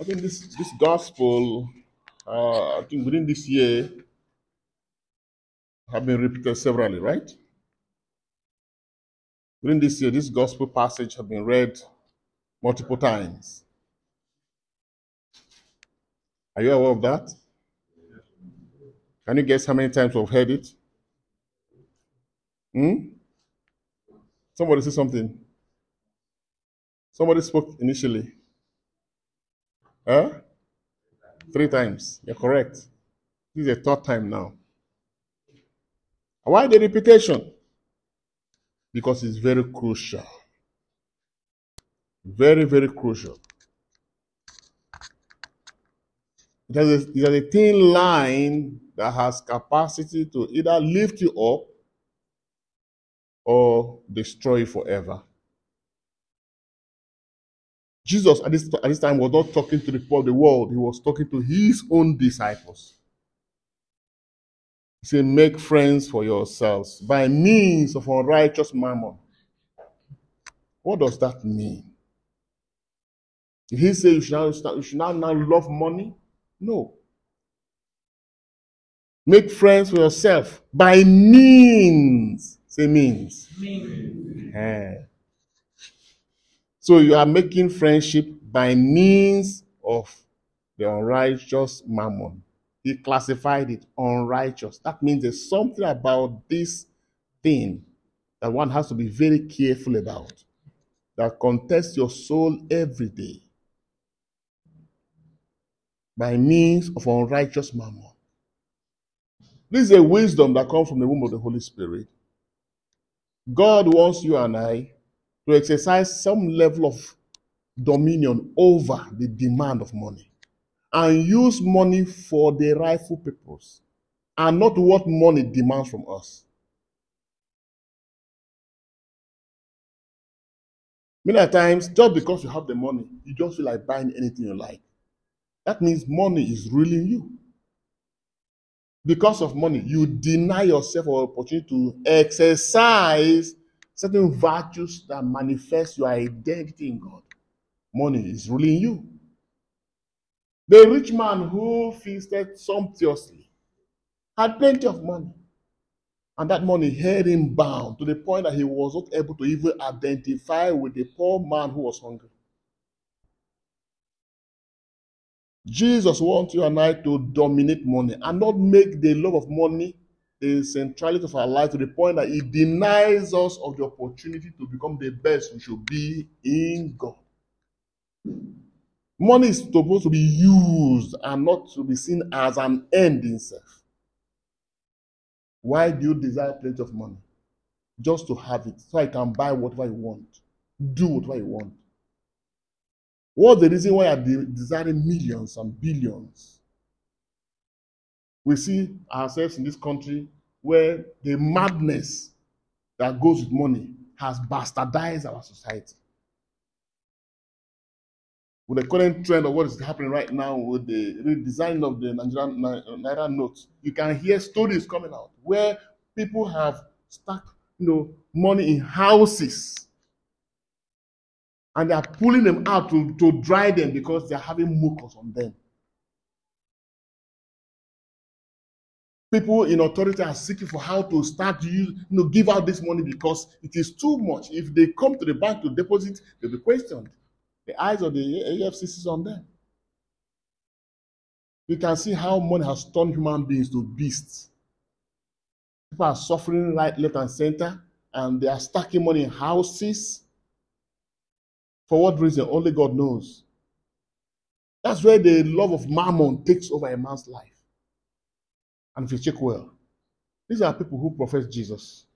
I think this this gospel, uh, I think within this year, have been repeated severally, right? Within this year, this gospel passage have been read multiple times. Are you aware of that? Can you guess how many times we've heard it? Hmm? Somebody say something. Somebody spoke initially. Huh? Three times. You're correct. This is the third time now. Why the repetition? Because it's very crucial. Very, very crucial. It has, a, it has a thin line that has capacity to either lift you up or destroy you forever. Jesus at this, at this time was not talking to the poor of the world, he was talking to his own disciples. He said, Make friends for yourselves by means of unrighteous mammon. What does that mean? Did he say you should now, you should now, now love money? No. Make friends for yourself by means. Say means. means. Eh. So you are making friendship by means of the unrighteous mammon. He classified it unrighteous. That means there's something about this thing that one has to be very careful about that contests your soul every day by means of unrighteous mammon. This is a wisdom that comes from the womb of the Holy Spirit. God wants you and I to exercise some level of dominion over the demand of money and use money for the rightful purpose and not what money demands from us. Many times, just because you have the money, you just feel like buying anything you like. That means money is ruling you. Because of money, you deny yourself an opportunity to exercise certain virtues that manifest your identity in God. Money is ruling you. The rich man who feasted sumptuously had plenty of money. And that money held him bound to the point that he was not able to even identify with the poor man who was hungry. Jesus wants you and I to dominate money and not make the love of money the centrality of our life to the point that it denies us of the opportunity to become the best we should be in God. Money is supposed to be used and not to be seen as an end in itself. Why do you desire plenty of money? Just to have it, so I can buy whatever you want, do whatever you want. What's the reason why you're desiring millions and billions? We see ourselves in this country where the madness that goes with money has bastardized our society. With the current trend of what is happening right now with the redesign of the Nigerian Naira notes, you can hear stories coming out where people have stuck, you know, money in houses and they are pulling them out to, to dry them because they are having mucus on them. People in authority are seeking for how to start to use, you know, give out this money because it is too much. If they come to the bank to deposit, they'll be questioned. The eyes of the EFCC is on them. You can see how money has turned human beings to beasts. People are suffering right, left, and center, and they are stacking money in houses. For what reason? Only God knows. That's where the love of mammon takes over a man's life. And if you check well, these are people who profess Jesus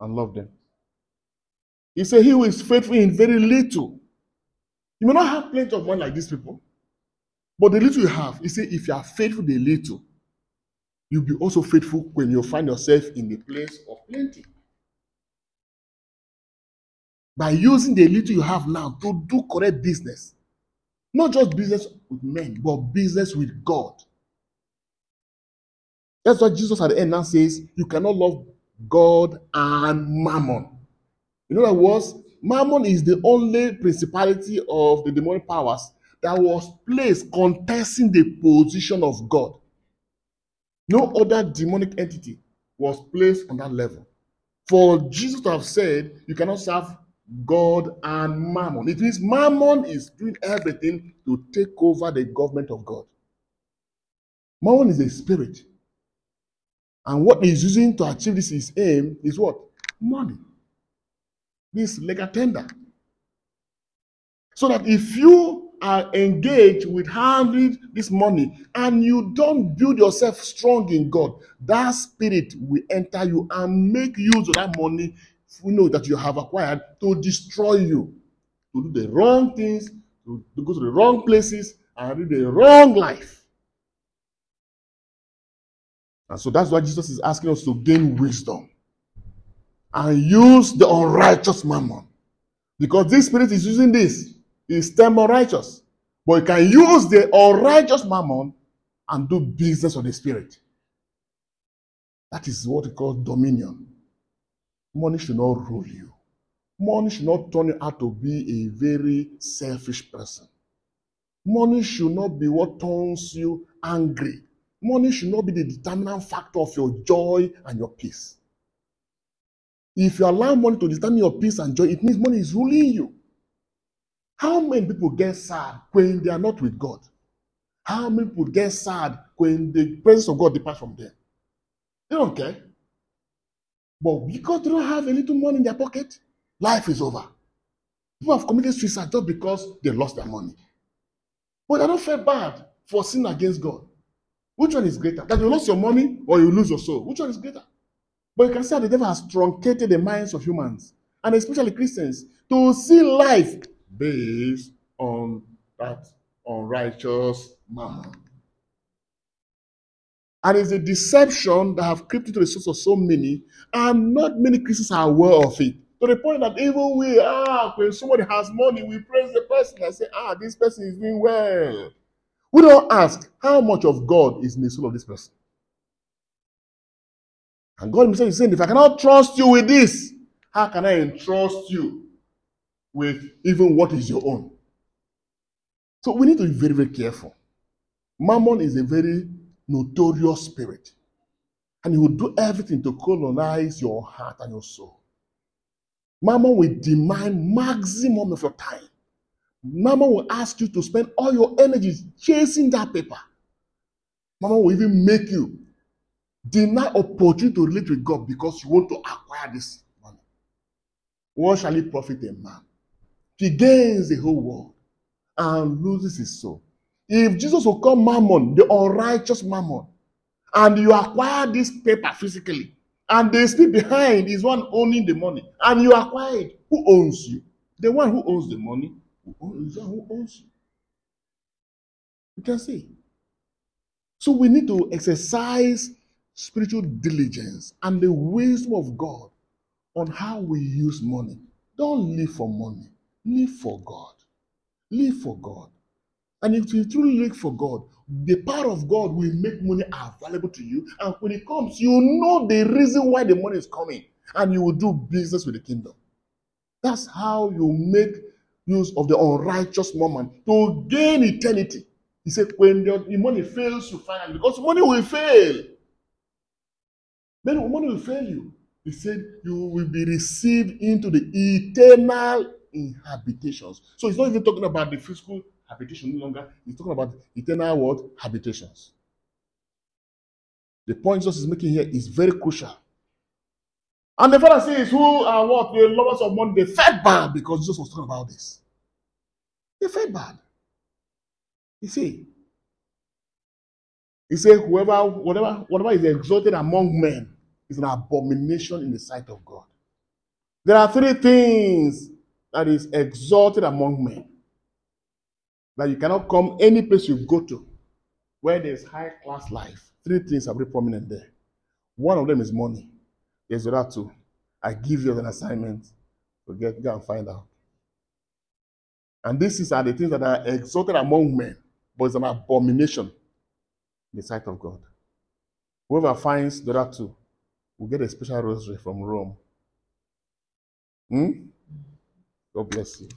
and love them. He said, He who is faithful in very little. You may not have plenty of money like these people, but the little you have, he said, if you are faithful in little, you'll be also faithful when you find yourself in the place of plenty. By using the little you have now to do correct business, not just business with men, but business with God. That's why Jesus at the end now says, You cannot love God and mammon. In other words, Mammon is the only principality of the demonic powers that was placed contesting the position of God. No other demonic entity was placed on that level. For Jesus to have said, You cannot serve God and Mammon. It means Mammon is doing everything to take over the government of God. Mammon is a spirit. And what he's using to achieve this his aim is what? Money. This legal tender. So that if you are engaged with handling this money and you don't build yourself strong in God, that spirit will enter you and make use of that money you know that you have acquired to destroy you, to do the wrong things, to, go to the wrong places, and live the wrong life. And so that's why Jesus is asking us to gain wisdom and use the unrighteous mammon. Because this spirit is using this, is term unrighteous. But you can use the unrighteous mammon and do business of the spirit. That is what we call dominion. Money should not rule you. Money should not turn you out to be a very selfish person. Money should not be what turns you angry. Money should not be the determinant factor of your joy and your peace. If you allow money to determine your peace and joy, it means money is ruling you. How many people get sad when they are not with God? How many people get sad when the presence of God departs from them? They don't care. But because they don't have a little money in their pocket, life is over. People have committed suicide just because they lost their money. But they don't feel bad for sin against God. Which one is greater? That you lose your money or you lose your soul? Which one is greater? But you can see how the devil has truncated the minds of humans, and especially Christians, to see life based on that unrighteous mammon. And it's a deception that have crept into the souls of so many, and not many Christians are aware of it. To the point that even we, ah, when somebody has money, we praise the person and say, ah, this person is doing well. We don't ask how much of God is in the soul of this person. And God himself is saying, if I cannot trust you with this, how can I entrust you with even what is your own? So we need to be very, very careful. Mammon is a very notorious spirit. And he will do everything to colonize your heart and your soul. Mammon will demand maximum of your time. Mammon will ask you to spend all your energies chasing that paper. Mammon will even make you deny opportunity to relate with God because you want to acquire this money. What shall it profit a man? He gains the whole world and loses his soul. If Jesus will come mammon, the unrighteous mammon, and you acquire this paper physically, and the spirit behind is one owning the money, and you acquire it, who owns you? The one who owns the money, you? You can see. So we need to exercise spiritual diligence and the wisdom of God on how we use money. Don't live for money, live for God. Live for God. And if you truly live for God, the power of God will make money available to you. And when it comes, you know the reason why the money is coming. And you will do business with the kingdom. That's how you make use of the unrighteous moment to gain eternity. He said, when the, the money fails you finally, because money will fail. Then money will fail you. He said, You will be received into the eternal inhabitations. So he's not even talking about the physical habitation no longer. He's talking about eternal what? Habitations. The point Jesus is making here is very crucial. And the Pharisees who are what? The lovers of money, they felt bad because Jesus was talking about this. They felt bad. You see, he said, whoever, whatever, whatever is exalted among men is an abomination in the sight of God. There are three things that is exalted among men. That you cannot come any place you go to where there's high class life. Three things are very prominent there. One of them is money. There's other two. I give you an assignment to get go and find out. And these are the things that are exalted among men, but it's an abomination in the sight of God. Whoever finds the other two will get a special rosary from Rome. Hmm? God bless you.